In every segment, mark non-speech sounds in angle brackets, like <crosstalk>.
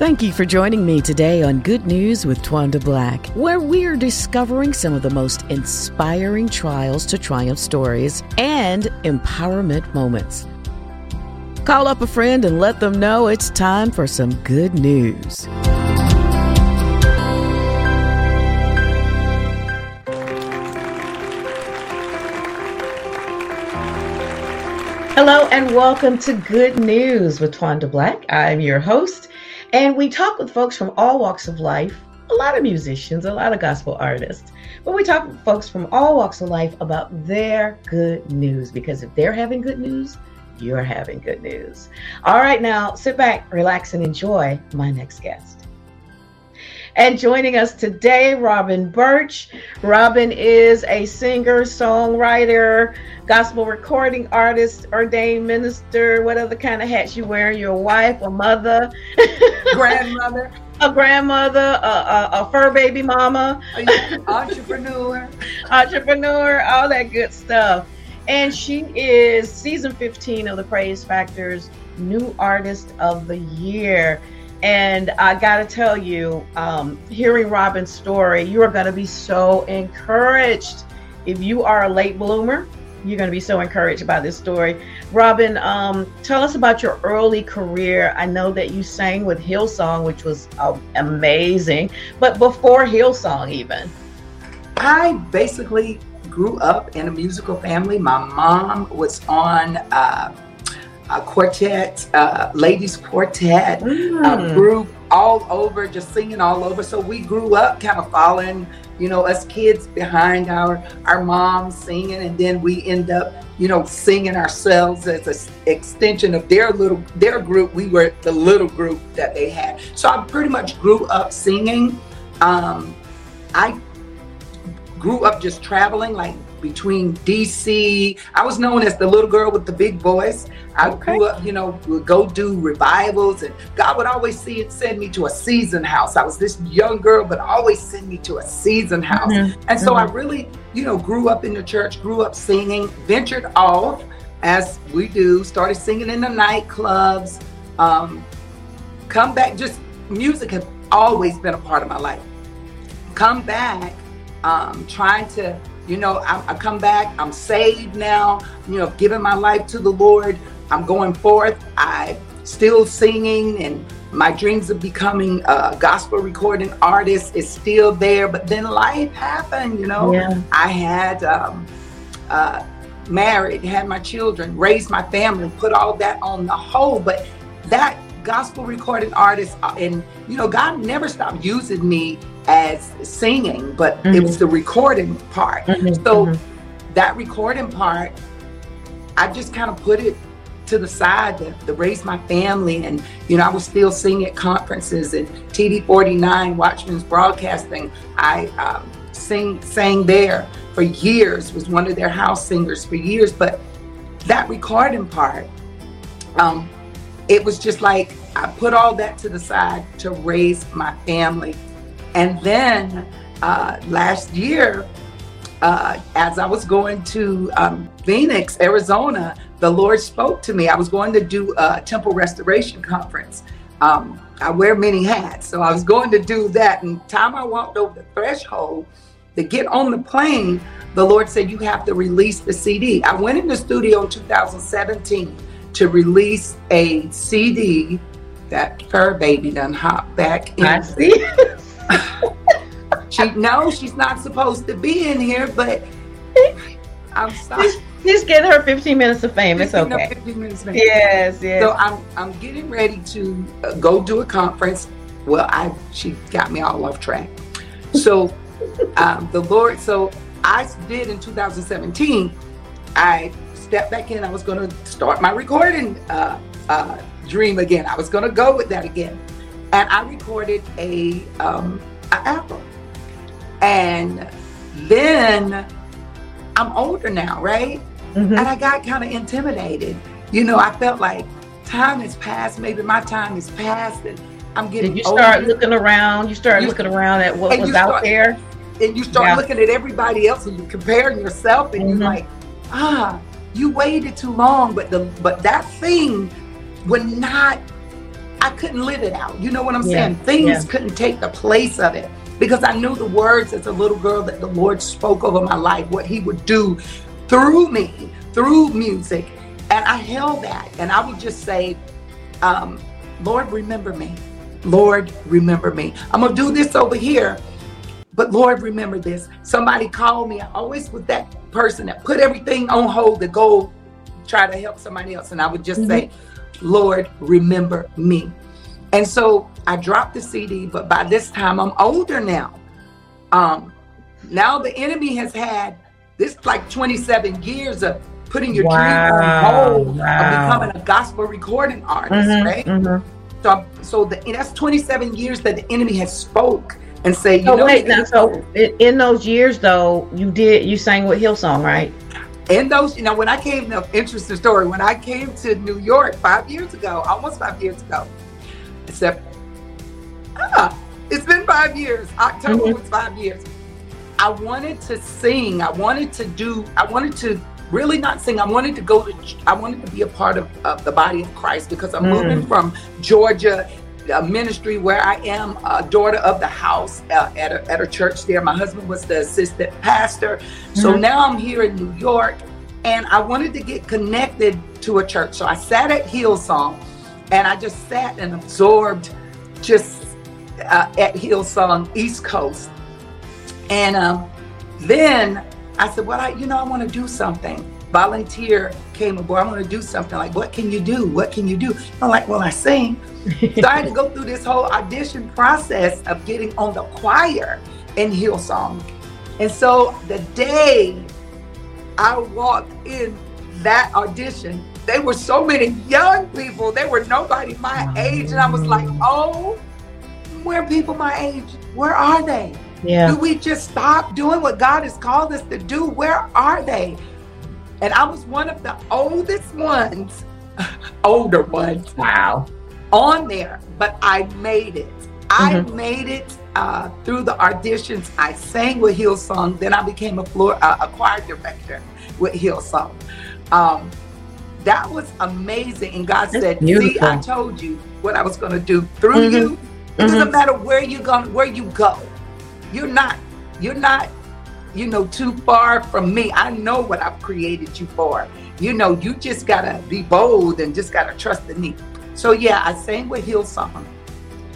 Thank you for joining me today on Good News with Twanda Black, where we're discovering some of the most inspiring trials to triumph stories and empowerment moments. Call up a friend and let them know it's time for some good news. Hello and welcome to Good News with Twanda Black. I'm your host, and we talk with folks from all walks of life, a lot of musicians, a lot of gospel artists, but we talk with folks from all walks of life about their good news because if they're having good news, you're having good news. All right, now sit back, relax, and enjoy my next guest. And joining us today, Robin Birch. Robin is a singer, songwriter, gospel recording artist, ordained minister. What other kind of hats you wear? Your wife, a mother, <laughs> grandmother, a grandmother, a, a, a fur baby mama, <laughs> entrepreneur, entrepreneur, all that good stuff. And she is season 15 of the Praise Factors New Artist of the Year. And I got to tell you, um, hearing Robin's story, you are going to be so encouraged. If you are a late bloomer, you're going to be so encouraged by this story. Robin, um, tell us about your early career. I know that you sang with Hillsong, which was uh, amazing, but before Hillsong, even. I basically grew up in a musical family. My mom was on. Uh, a quartet, uh, ladies quartet, mm. group all over, just singing all over. So we grew up kind of following, you know, us kids behind our our moms singing, and then we end up, you know, singing ourselves as an extension of their little their group. We were the little group that they had. So I pretty much grew up singing. Um, I grew up just traveling, like between DC. I was known as the little girl with the big voice. I okay. grew up, you know, would go do revivals, and God would always see it, send me to a season house. I was this young girl, but always send me to a season house. Mm-hmm. And so mm-hmm. I really, you know, grew up in the church, grew up singing, ventured off as we do, started singing in the nightclubs. Um, come back, just music has always been a part of my life. Come back, um, trying to you know, I, I come back, I'm saved now, you know, giving my life to the Lord. I'm going forth. I still singing and my dreams of becoming a gospel recording artist is still there. But then life happened, you know. Yeah. I had um, uh, married, had my children, raised my family, put all that on the hold. But that gospel recording artist, uh, and you know, God never stopped using me as singing, but mm-hmm. it was the recording part. Mm-hmm. So mm-hmm. that recording part, I just kind of put it to the side to, to, raise my family. And, you know, I was still singing at conferences and TV 49, Watchmen's Broadcasting. I um, sing, sang there for years, was one of their house singers for years. But that recording part, um, it was just like I put all that to the side to raise my family and then uh, last year, uh, as I was going to um, Phoenix, Arizona, the Lord spoke to me. I was going to do a temple restoration conference. Um, I wear many hats, so I was going to do that. And time I walked over the threshold to get on the plane, the Lord said, "You have to release the CD." I went in the studio in 2017 to release a CD. That fur baby done hop back in. I <laughs> see. <laughs> she knows she's not supposed to be in here, but I'm sorry. Just get her 15 minutes of fame. It's okay. 15 minutes fame. Yes, yes. So I'm I'm getting ready to uh, go do a conference. Well, I she got me all off track. So <laughs> um, the Lord. So I did in 2017. I stepped back in. I was going to start my recording uh, uh, dream again. I was going to go with that again and I recorded a um, an album. And then I'm older now, right? Mm-hmm. And I got kind of intimidated. You know, I felt like time has passed. Maybe my time has passed, and I'm getting. Did you start older. looking around? You started you, looking around at what was start, out there, and you start yeah. looking at everybody else, and you comparing yourself, and mm-hmm. you're like, ah, you waited too long. But the but that thing would not I couldn't live it out. You know what I'm yeah. saying? Things yeah. couldn't take the place of it because I knew the words as a little girl that the Lord spoke over my life, what He would do through me, through music. And I held that. And I would just say, um, Lord, remember me. Lord, remember me. I'm going to do this over here. But Lord, remember this. Somebody called me. I always was that person that put everything on hold to go try to help somebody else. And I would just mm-hmm. say, Lord, remember me. And so I dropped the CD, but by this time I'm older now. Um, now the enemy has had this like 27 years of putting your wow. dream on hold wow. of becoming a gospel recording artist, mm-hmm, right? Mm-hmm. So, so the, that's 27 years that the enemy has spoke and say, you so know, wait, now, so in those years though, you did you sang with Hillsong, right? In those, you know, when I came, the interesting story. When I came to New York five years ago, almost five years ago, except ah, it's been five years. October mm-hmm. was five years. I wanted to sing. I wanted to do. I wanted to really not sing. I wanted to go to. I wanted to be a part of, of the body of Christ because I'm mm. moving from Georgia a ministry where I am a daughter of the house uh, at, a, at a church there. My husband was the assistant pastor. Mm-hmm. So now I'm here in New York and I wanted to get connected to a church. So I sat at Hillsong and I just sat and absorbed just uh, at Hillsong East Coast. And um, then I said, well, I, you know, I want to do something. Volunteer came aboard. I want to do something. Like, what can you do? What can you do? I'm like, well, I sing. so I had to go through this whole audition process of getting on the choir in Hillsong. And so the day I walked in that audition, there were so many young people. There were nobody my age. And I was like, oh, where people my age? Where are they? Yeah. Do we just stop doing what God has called us to do? Where are they? And I was one of the oldest ones, <laughs> older ones. Wow. On there, but I made it. Mm-hmm. I made it uh, through the auditions. I sang with Hillsong. Then I became a floor uh, a choir director with Hillsong. Um, that was amazing. And God That's said, beautiful. "See, I told you what I was going to do through mm-hmm. you. It mm-hmm. doesn't matter where you go, where you go. You're not. You're not you know, too far from me. I know what I've created you for. You know, you just gotta be bold and just gotta trust in me. So yeah, I sang with Hillsong.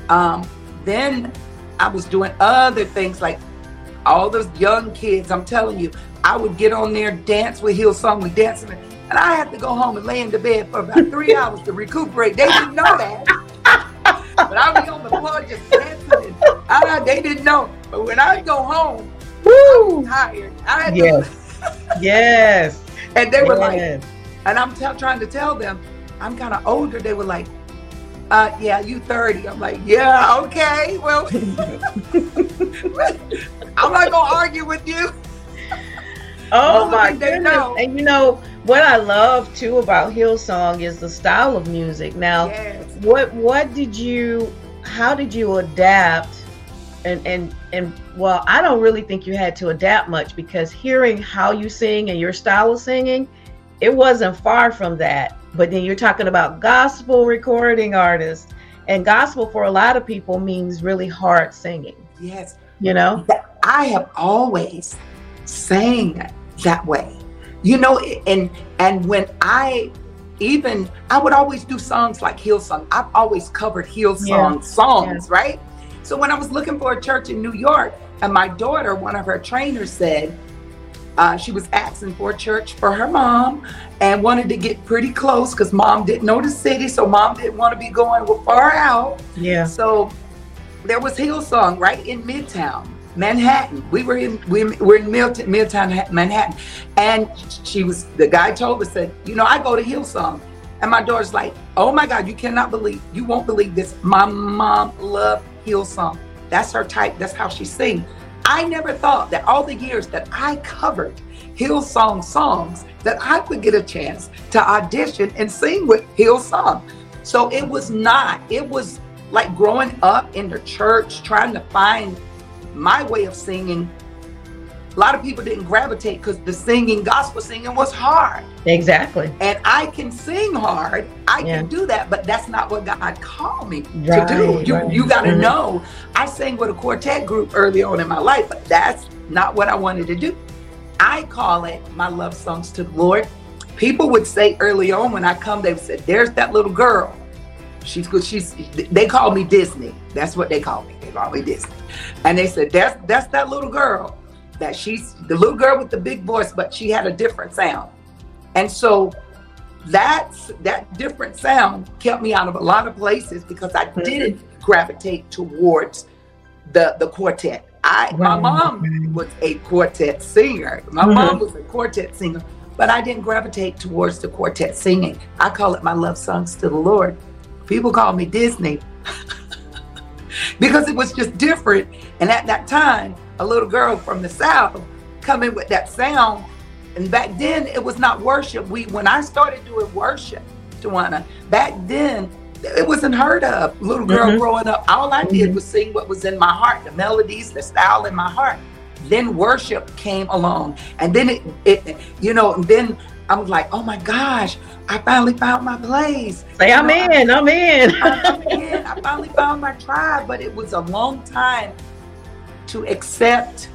Um, then I was doing other things like all those young kids. I'm telling you, I would get on there, dance with Hillsong, we dancing, and I had to go home and lay in the bed for about three <laughs> hours to recuperate. They didn't know that. but I'd be on the floor just dancing. And I, they didn't know. But when I go home, Woo! tired. I yes. <laughs> Yes. And they were yes. like, and I'm trying to tell them, I'm kind of older. They were like, uh, yeah, you 30. I'm like, yeah, okay. Well, <laughs> I'm not going to argue with you. Oh my goodness. And you know, what I love too about Hillsong is the style of music. Now, yes. what what did you how did you adapt and and and well i don't really think you had to adapt much because hearing how you sing and your style of singing it wasn't far from that. But then you're talking about gospel recording artists and gospel for a lot of people means really hard singing. Yes. You know? I have always sang that way. You know and and when i even i would always do songs like hillsong. I've always covered hillsong yeah. songs yeah. right so when I was looking for a church in New York, and my daughter, one of her trainers said, uh, she was asking for a church for her mom and wanted to get pretty close because mom didn't know the city, so mom didn't want to be going far out. Yeah. So there was Hillsong right in Midtown, Manhattan. We were in we were in Milton, Midtown Manhattan, and she was the guy told us said, you know, I go to Hillsong. And my daughter's like, oh my God, you cannot believe, you won't believe this. My mom loved Hillsong. That's her type. That's how she sings. I never thought that all the years that I covered Hillsong songs that I would get a chance to audition and sing with Hillsong. So it was not. It was like growing up in the church, trying to find my way of singing. A lot of people didn't gravitate because the singing, gospel singing was hard. Exactly. And I can sing hard. I Yeah. can do that, but that's not what God called me Right, to do. You right. you gotta Mhm. know. I sang with a quartet group early on in my life, but that's not what I wanted to do. I call it my love songs to the Lord. People would say early on when I come, they would say, There's that little girl. She's good. She's they call me Disney. That's what they call me. They call me Disney. And they said, That's that's that little girl. That she's the little girl with the big voice, but she had a different sound. And so that's that different sound kept me out of a lot of places because I didn't gravitate towards the the quartet. I my mom was a quartet singer. My Mhm. mom was a quartet singer, but I didn't gravitate towards the quartet singing. I call it my love songs to the Lord. People call me Disney <laughs> because it was just different. And at that time, a little girl from the South coming with that sound. And back then, it was not worship. We when I started doing worship, Joanna, back then it wasn't heard of. Little girl Mhm. growing up, all I did Mhm. was sing what was in my heart, the melodies, the style in my heart. Then worship came along, and then it, it you know, and then I was like, oh my gosh, I finally found my place. Say, I'm know, in, I'm in. I'm in. I finally found my tribe, but it was a long time to accept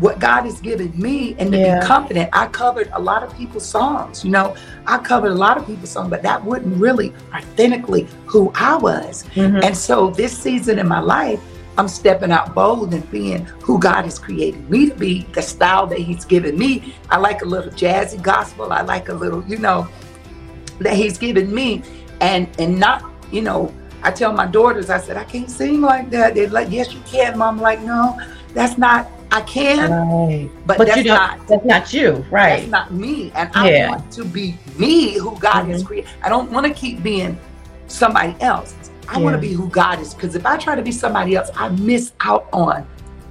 what God has given me and to Yeah. be confident. I covered a lot of people's songs, you know, I covered a lot of people's songs, but that wasn't really authentically who I was. Mhm. And so this season in my life, I'm stepping out bold and being who God has created me to be, the style that He's given me. I like a little jazzy gospel. I like a little, you know, that He's given me, and and not, you know, I tell my daughters, I said I can't sing like that. They're like, yes, you can, mom. I'm like, no, that's not. I can, Right. but, But that's don't, that's not you, right. That's not me, and I Yeah. want to be me, who God has Mhm. created. I don't want to keep being somebody else. I want to be who God is, because if I try to be somebody else, I miss out on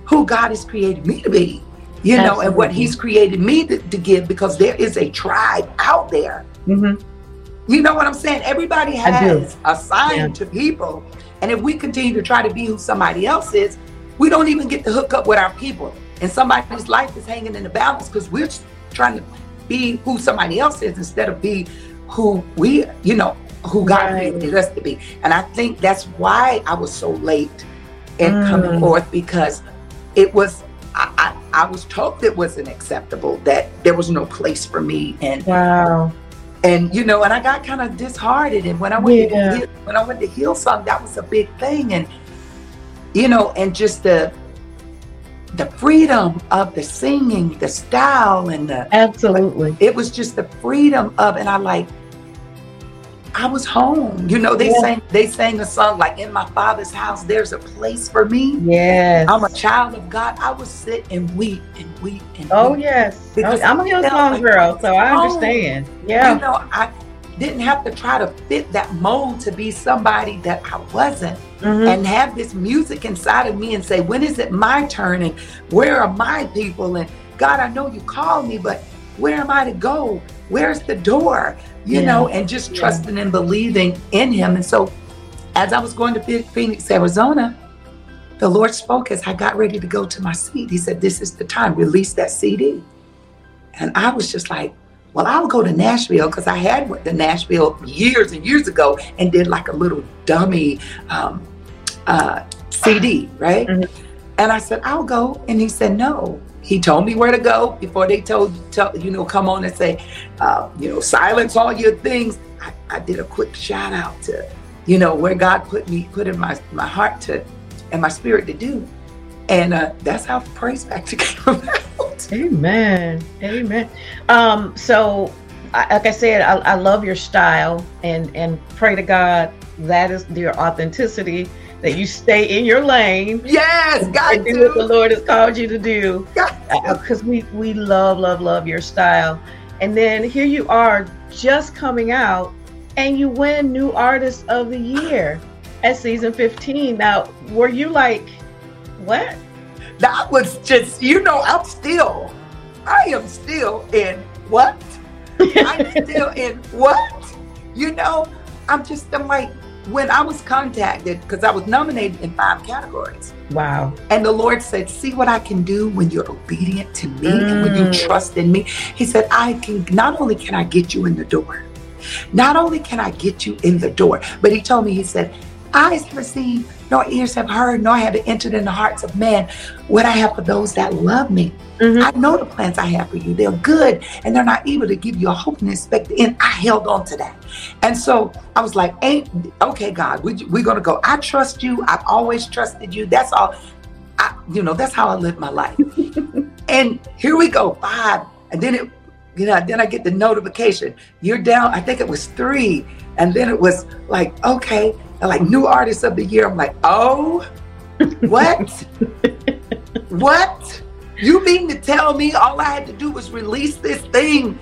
who God has created me to be. You know, and what He's created me to, to give, because there is a tribe out there. hmm You know what I'm saying? Everybody has assigned to people, and if we continue to try to be who somebody else is, we don't even get to hook up with our people. And somebody's life is hanging in the balance because we're trying to be who somebody else is instead of be who we, you know, who God Right. created us to be. And I think that's why I was so late in coming Mm. forth because it was. I, I, I was told it wasn't acceptable that there was no place for me and Wow. And you know and I got kind of disheartened and when I went Yeah. to when I went to Hillsong that was a big thing and you know and just the the freedom of the singing the style and the Absolutely. it was just the freedom of and I like I was home you know they Yeah. sang they sang a song like in my father's house there's a place for me Yes. I'm a child of God I would sit and weep and weep and Oh weep. yes. Because I'm a felt like girl, so I understand. Yeah. You know, I didn't have to try to fit that mold to be somebody that I wasn't Mhm. and have this music inside of me and say, when is it my turn? And where are my people? And God, I know you called me, but where am I to go? Where's the door? You Yeah. know, and just Yeah. trusting and believing in Him. And so, as I was going to Phoenix, Arizona, the Lord spoke as I got ready to go to my seat. He said, This is the time, release that CD. And I was just like, well, I'll go to Nashville because I had went to Nashville years and years ago and did like a little dummy um, uh, CD, right? Mhm. And I said, I'll go. And he said, no. He told me where to go before they told, tell, you know, come on and say, uh, you know, silence all your things. I, I did a quick shout out to, you know, where God put me, put in my, my heart to, and my spirit to do. And uh, that's how Praise Factor <laughs> came about. Amen. Amen. Um, so like I said, I, I love your style and and pray to God that is your authenticity, that you stay in your lane Yes, God and do what the. Lord has called you to do. God do. Uh, uh, because we we love, love, love your style. And then here you are just coming out and you win new artist of the year at season 15. Now, were you like, what? That was just, you know, I'm still, I am still in what? I'm <laughs> still in what? You know, I'm just, I'm like, when I was contacted, because I was nominated in five categories. Wow. And the Lord said, See what I can do when you're obedient to me mm. and when you mm. trust in me. He said, I can not only can I get you in the door, not only can I get you in the door, but he told me, he said, eyes have seen, nor ears have heard, nor have it entered in the hearts of men what I have for those that love me. Mm-hmm. I know the plans I have for you. They're good and they're not able to give you a hope and expect end. I held on to that. And so I was like, ain't okay, God, we, we're going to go. I trust you. I've always trusted you. That's all. I, you know, that's how I live my life. <laughs> and here we go, five. And then it, you know, then I get the notification. You're down. I think it was three. And then it was like, okay, like new artist of the year. I'm like, oh, what? <laughs> what? You mean to tell me all I had to do was release this thing?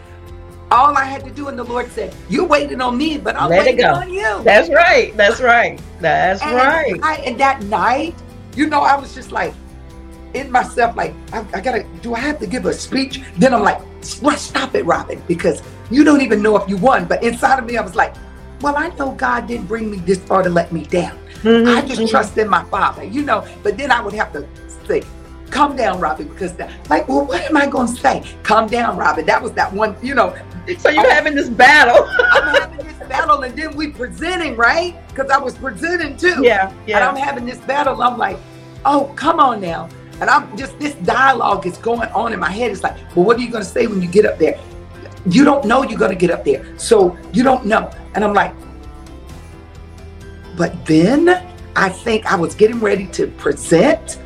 All I had to do, and the Lord said, "You're waiting on me, but I'm Let waiting on you." That's right. That's right. That's and right. I, and that night, you know, I was just like in myself, like, I, I, gotta. Do I have to give a speech? Then I'm like, stop it, Robin, because you don't even know if you won. But inside of me, I was like, well, I know God didn't bring me this far to let me down. Mm-hmm, I just mm-hmm. trust in my Father, you know. But then I would have to say, "Come down, Robin," because that, like, well, what am I going to say? Come down, Robin. That was that one, you know. So you're oh, having this battle. <laughs> I'm having this battle, and then we presenting, right? Because I was presenting too. Yeah, yeah. And I'm having this battle. I'm like, oh, come on now. And I'm just this dialogue is going on in my head. It's like, well, what are you going to say when you get up there? You don't know you're going to get up there, so you don't know. And I'm like, but then I think I was getting ready to present,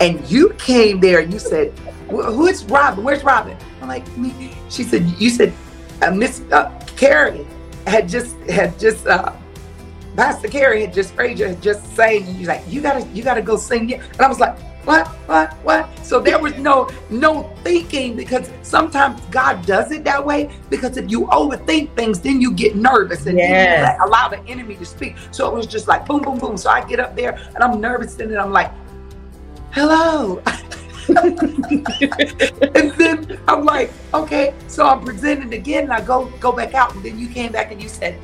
and you came there and you said, "Who is Robin? Where's Robin?" I'm like, me. she said, "You said uh, Miss uh, Carrie had just had just uh, Pastor Carrie had just Frazier had just saying, you like, you gotta you gotta go sing it," and I was like, what, what, what? So there was no no thinking because sometimes God does it that way because if you overthink things, then you get nervous and yes. you allow the enemy to speak. So it was just like boom, boom, boom. So I get up there and I'm nervous and then I'm like, hello. <laughs> and then I'm like, okay. So I'm presenting again and I go go back out and then you came back and you said,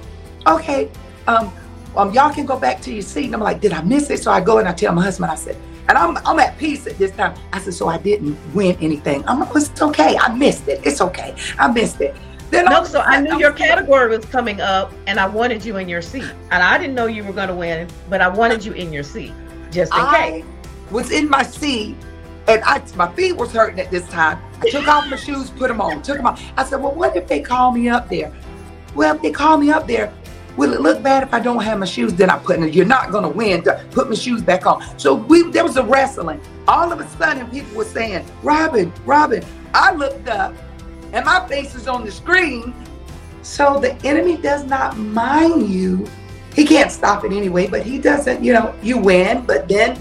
okay, um, um, y'all can go back to your seat. And I'm like, did I miss it? So I go and I tell my husband, I said, and I'm, I'm at peace at this time. I said, so I didn't win anything. I'm like, it's okay. I missed it. It's okay. I missed it. Then no, so I knew your category was coming up and I wanted you in your seat. And I didn't know you were going to win, but I wanted you in your seat just in I case. was in my seat and I, my feet was hurting at this time. I took off my shoes, put them on, took them off. I said, well, what if they call me up there? Well, if they call me up there, Will it look bad if I don't have my shoes? Then I put in. It. You're not gonna win. Put my shoes back on. So we there was a wrestling. All of a sudden, people were saying, "Robin, Robin." I looked up, and my face is on the screen. So the enemy does not mind you. He can't stop it anyway, but he doesn't. You know, you win, but then,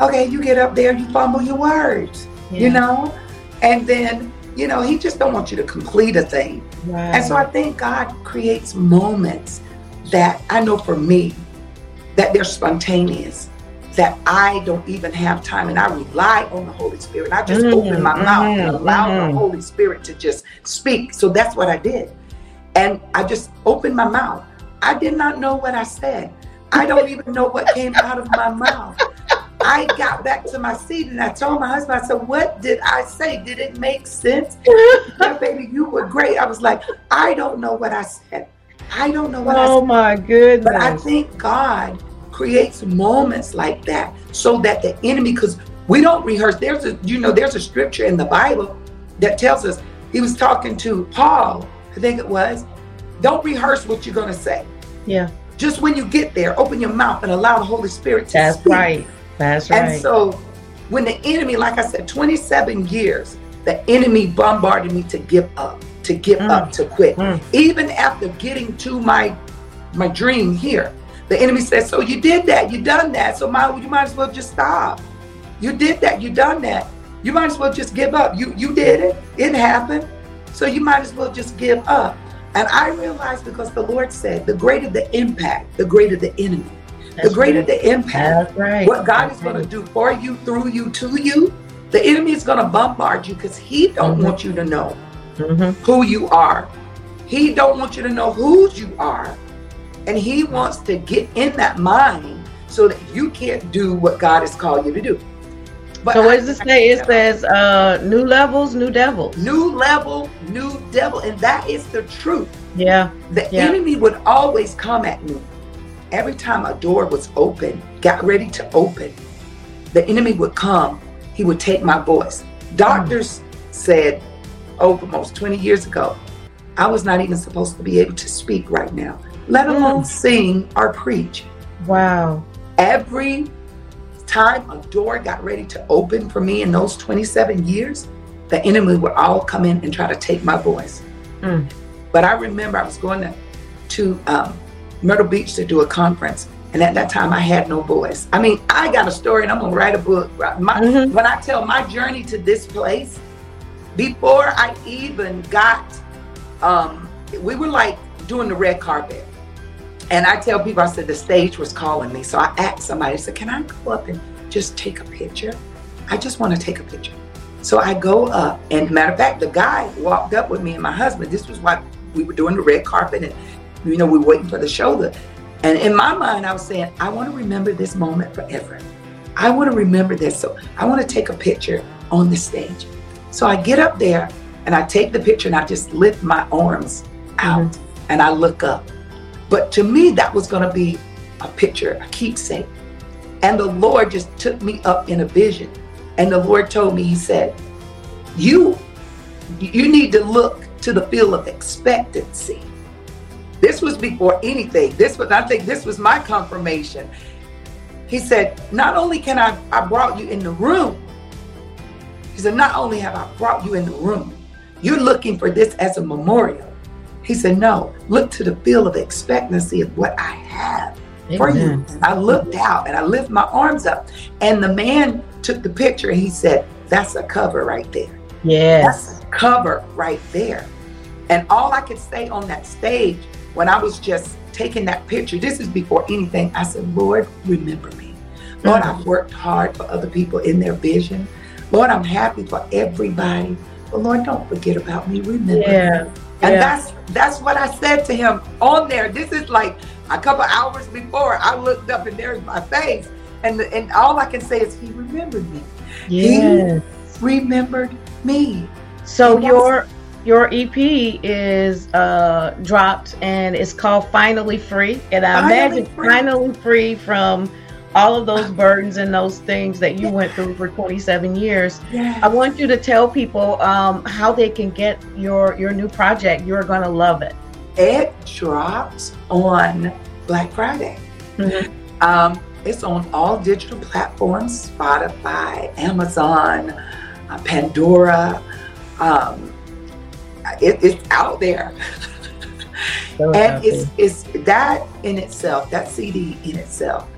okay, you get up there, you fumble your words. Yeah. You know, and then you know he just don't want you to complete a thing. Right. And so I think God creates moments that I know for me that they're spontaneous, that I don't even have time and I rely on the Holy Spirit. I just mm, open my mm, mouth and allow mm. the Holy Spirit to just speak. So that's what I did. And I just opened my mouth. I did not know what I said. I don't <laughs> even know what came out of my mouth. I got back to my seat and I told my husband, I said, What did I say? Did it make sense? <laughs> yeah, baby, you were great. I was like, I don't know what I said. I don't know what Oh my goodness. But I think God creates moments like that so that the enemy, because we don't rehearse. There's a, you know, there's a scripture in the Bible that tells us he was talking to Paul, I think it was. Don't rehearse what you're gonna say. Yeah. Just when you get there, open your mouth and allow the Holy Spirit to That's speak. right. That's right. And so when the enemy, like I said, 27 years, the enemy bombarded me to give up to give mm. up, to quit. Mm. Even after getting to my my dream here, the enemy says, "So you did that, you done that. So my, you might as well just stop. You did that, you done that. You might as well just give up. You you did it. It happened. So you might as well just give up." And I realized because the Lord said, "The greater the impact, the greater the enemy." That's the greater right. the impact, right. what God is going to do for you, through you, to you, the enemy is going to bombard you because he don't mm-hmm. want you to know mm-hmm. who you are. He don't want you to know whose you are. And he wants to get in that mind so that you can't do what God has called you to do. But so what does it say? It says uh, new levels, new devils. New level, new devil. And that is the truth. Yeah. The yeah. enemy would always come at me. Every time a door was open, got ready to open, the enemy would come. He would take my voice. Doctors mm. said over almost 20 years ago, I was not even supposed to be able to speak right now, let alone mm. sing or preach. Wow. Every time a door got ready to open for me in those 27 years, the enemy would all come in and try to take my voice. Mm. But I remember I was going to, to um, Myrtle Beach to do a conference. And at that time, I had no voice. I mean, I got a story and I'm going to write a book. My, mm-hmm. When I tell my journey to this place, before I even got, um, we were like doing the red carpet. And I tell people, I said, the stage was calling me. So I asked somebody, I said, can I go up and just take a picture? I just want to take a picture. So I go up, and matter of fact, the guy walked up with me and my husband. This was why we were doing the red carpet, and you know, we were waiting for the show. To, and in my mind, I was saying, I want to remember this moment forever. I want to remember this. So I want to take a picture on the stage. So I get up there and I take the picture and I just lift my arms out mm-hmm. and I look up. But to me, that was going to be a picture, a keepsake. And the Lord just took me up in a vision. And the Lord told me, He said, You, you need to look to the field of expectancy. This was before anything. This was, I think this was my confirmation. He said, Not only can I, I brought you in the room, he said, Not only have I brought you in the room, you're looking for this as a memorial. He said, No, look to the field of expectancy of what I have Amen. for you. And I looked out and I lifted my arms up. And the man took the picture and he said, That's a cover right there. Yes. That's a cover right there. And all I could say on that stage when I was just taking that picture, this is before anything, I said, Lord, remember me. Lord, mm-hmm. I've worked hard for other people in their vision. Lord, I'm happy for everybody. But Lord, don't forget about me. Remember yeah. me. And yeah. that's that's what I said to him on there. This is like a couple hours before I looked up and there's my face. And and all I can say is he remembered me. Yes. He remembered me. So your your EP is uh dropped and it's called Finally Free. And I finally imagine free. finally free from all of those burdens and those things that you went through for 27 years. Yes. I want you to tell people um, how they can get your your new project. You're going to love it. It drops on Black Friday. Mm-hmm. Um, it's on all digital platforms: Spotify, Amazon, uh, Pandora. Um, it, it's out there. So and happy. it's, it's that in itself, that CD in itself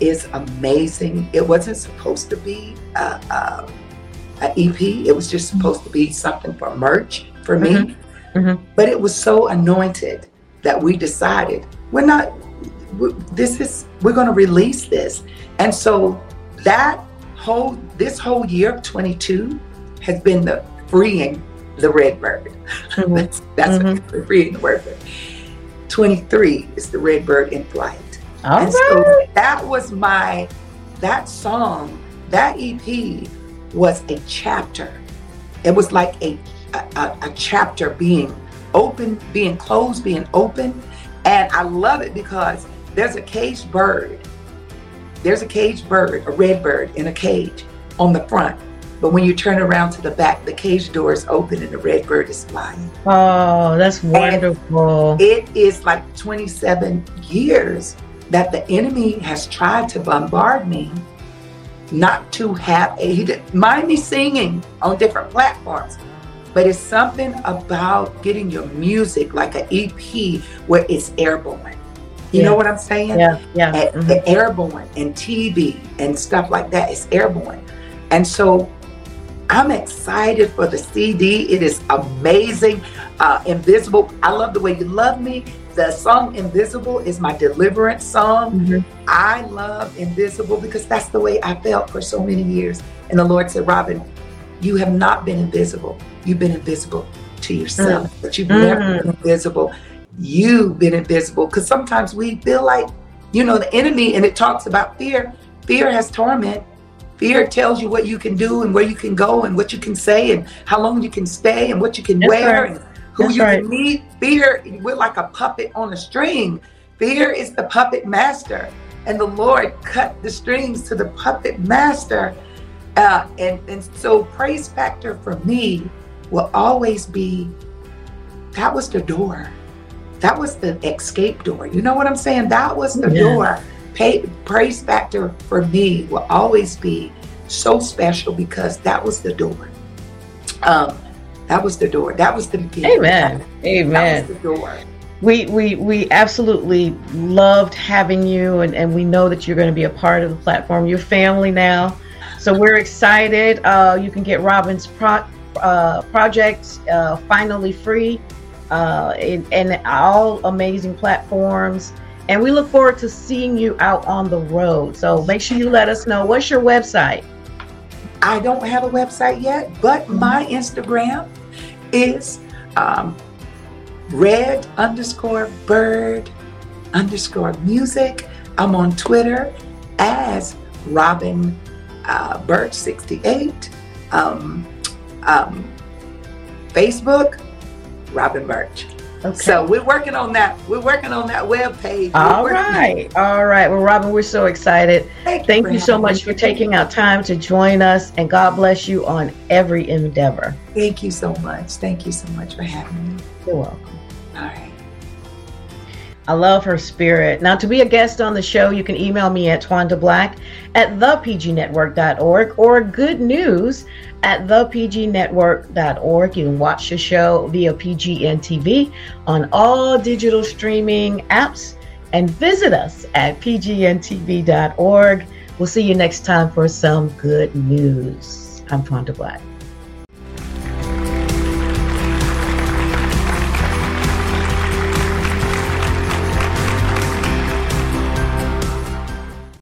is amazing. It wasn't supposed to be a, a, a EP. It was just supposed to be something for merch for me. Mm-hmm. Mm-hmm. But it was so anointed that we decided we're not. This is we're going to release this, and so that whole this whole year of 22 has been the freeing the red bird. Mm-hmm. that's <laughs> that's mm-hmm. freeing the red bird. 23 is the red bird in flight. All and right. so that was my that song, that EP was a chapter. It was like a, a, a chapter being open, being closed, being open. And I love it because there's a caged bird. There's a caged bird, a red bird in a cage on the front. But when you turn around to the back, the cage door is open and the red bird is flying. Oh, that's wonderful. And it is like 27 years that the enemy has tried to bombard me not to have a he didn't mind me singing on different platforms but it's something about getting your music like an ep where it's airborne. You yeah. know what i'm saying? Yeah yeah mm-hmm. airborne and tv and stuff like that is airborne. And so i'm excited for the cd it is amazing. Uh, invisible i love the way you love me the song Invisible is my deliverance song. Mm-hmm. I love Invisible because that's the way I felt for so many years. And the Lord said, Robin, you have not been invisible. You've been invisible to yourself, mm-hmm. but you've never mm-hmm. been invisible. you've been invisible. Because sometimes we feel like, you know, the enemy, and it talks about fear. Fear has torment. Fear tells you what you can do and where you can go and what you can say and how long you can stay and what you can That's wear right. Who That's you right. can meet. Fear, we're like a puppet on a string. Fear is the puppet master. And the Lord cut the strings to the puppet master. Uh, and, and so praise factor for me will always be that was the door. That was the escape door. You know what I'm saying? That was the Yeah. door. Pay, praise factor for me will always be so special because that was the door. Um, that was the door. That was the beginning. Amen. Amen. That was the door. we we we absolutely loved having you and, and we know that you're going to be a part of the platform your family now so we're excited uh, you can get robin's pro, uh, project uh, finally free uh, in, in all amazing platforms and we look forward to seeing you out on the road so make sure you let us know what's your website I don't have a website yet, but my Instagram is um, red underscore bird underscore music. I'm on Twitter as Robin uh, Birch 68. Um, um, Facebook, Robin Birch. Okay So we're working on that. We're working on that web page. We're all right all right well robin we're so excited Thank for you so much me. for taking out time to join us, and God bless you on every endeavor. Thank you so much. Thank you so much for having me. You're welcome. I love her spirit. Now, to be a guest on the show, you can email me at twandablack at thepgnetwork.org or good news at thepgnetwork.org. You can watch the show via PGN TV on all digital streaming apps and visit us at pgntv.org. We'll see you next time for some good news. I'm Twanda Black.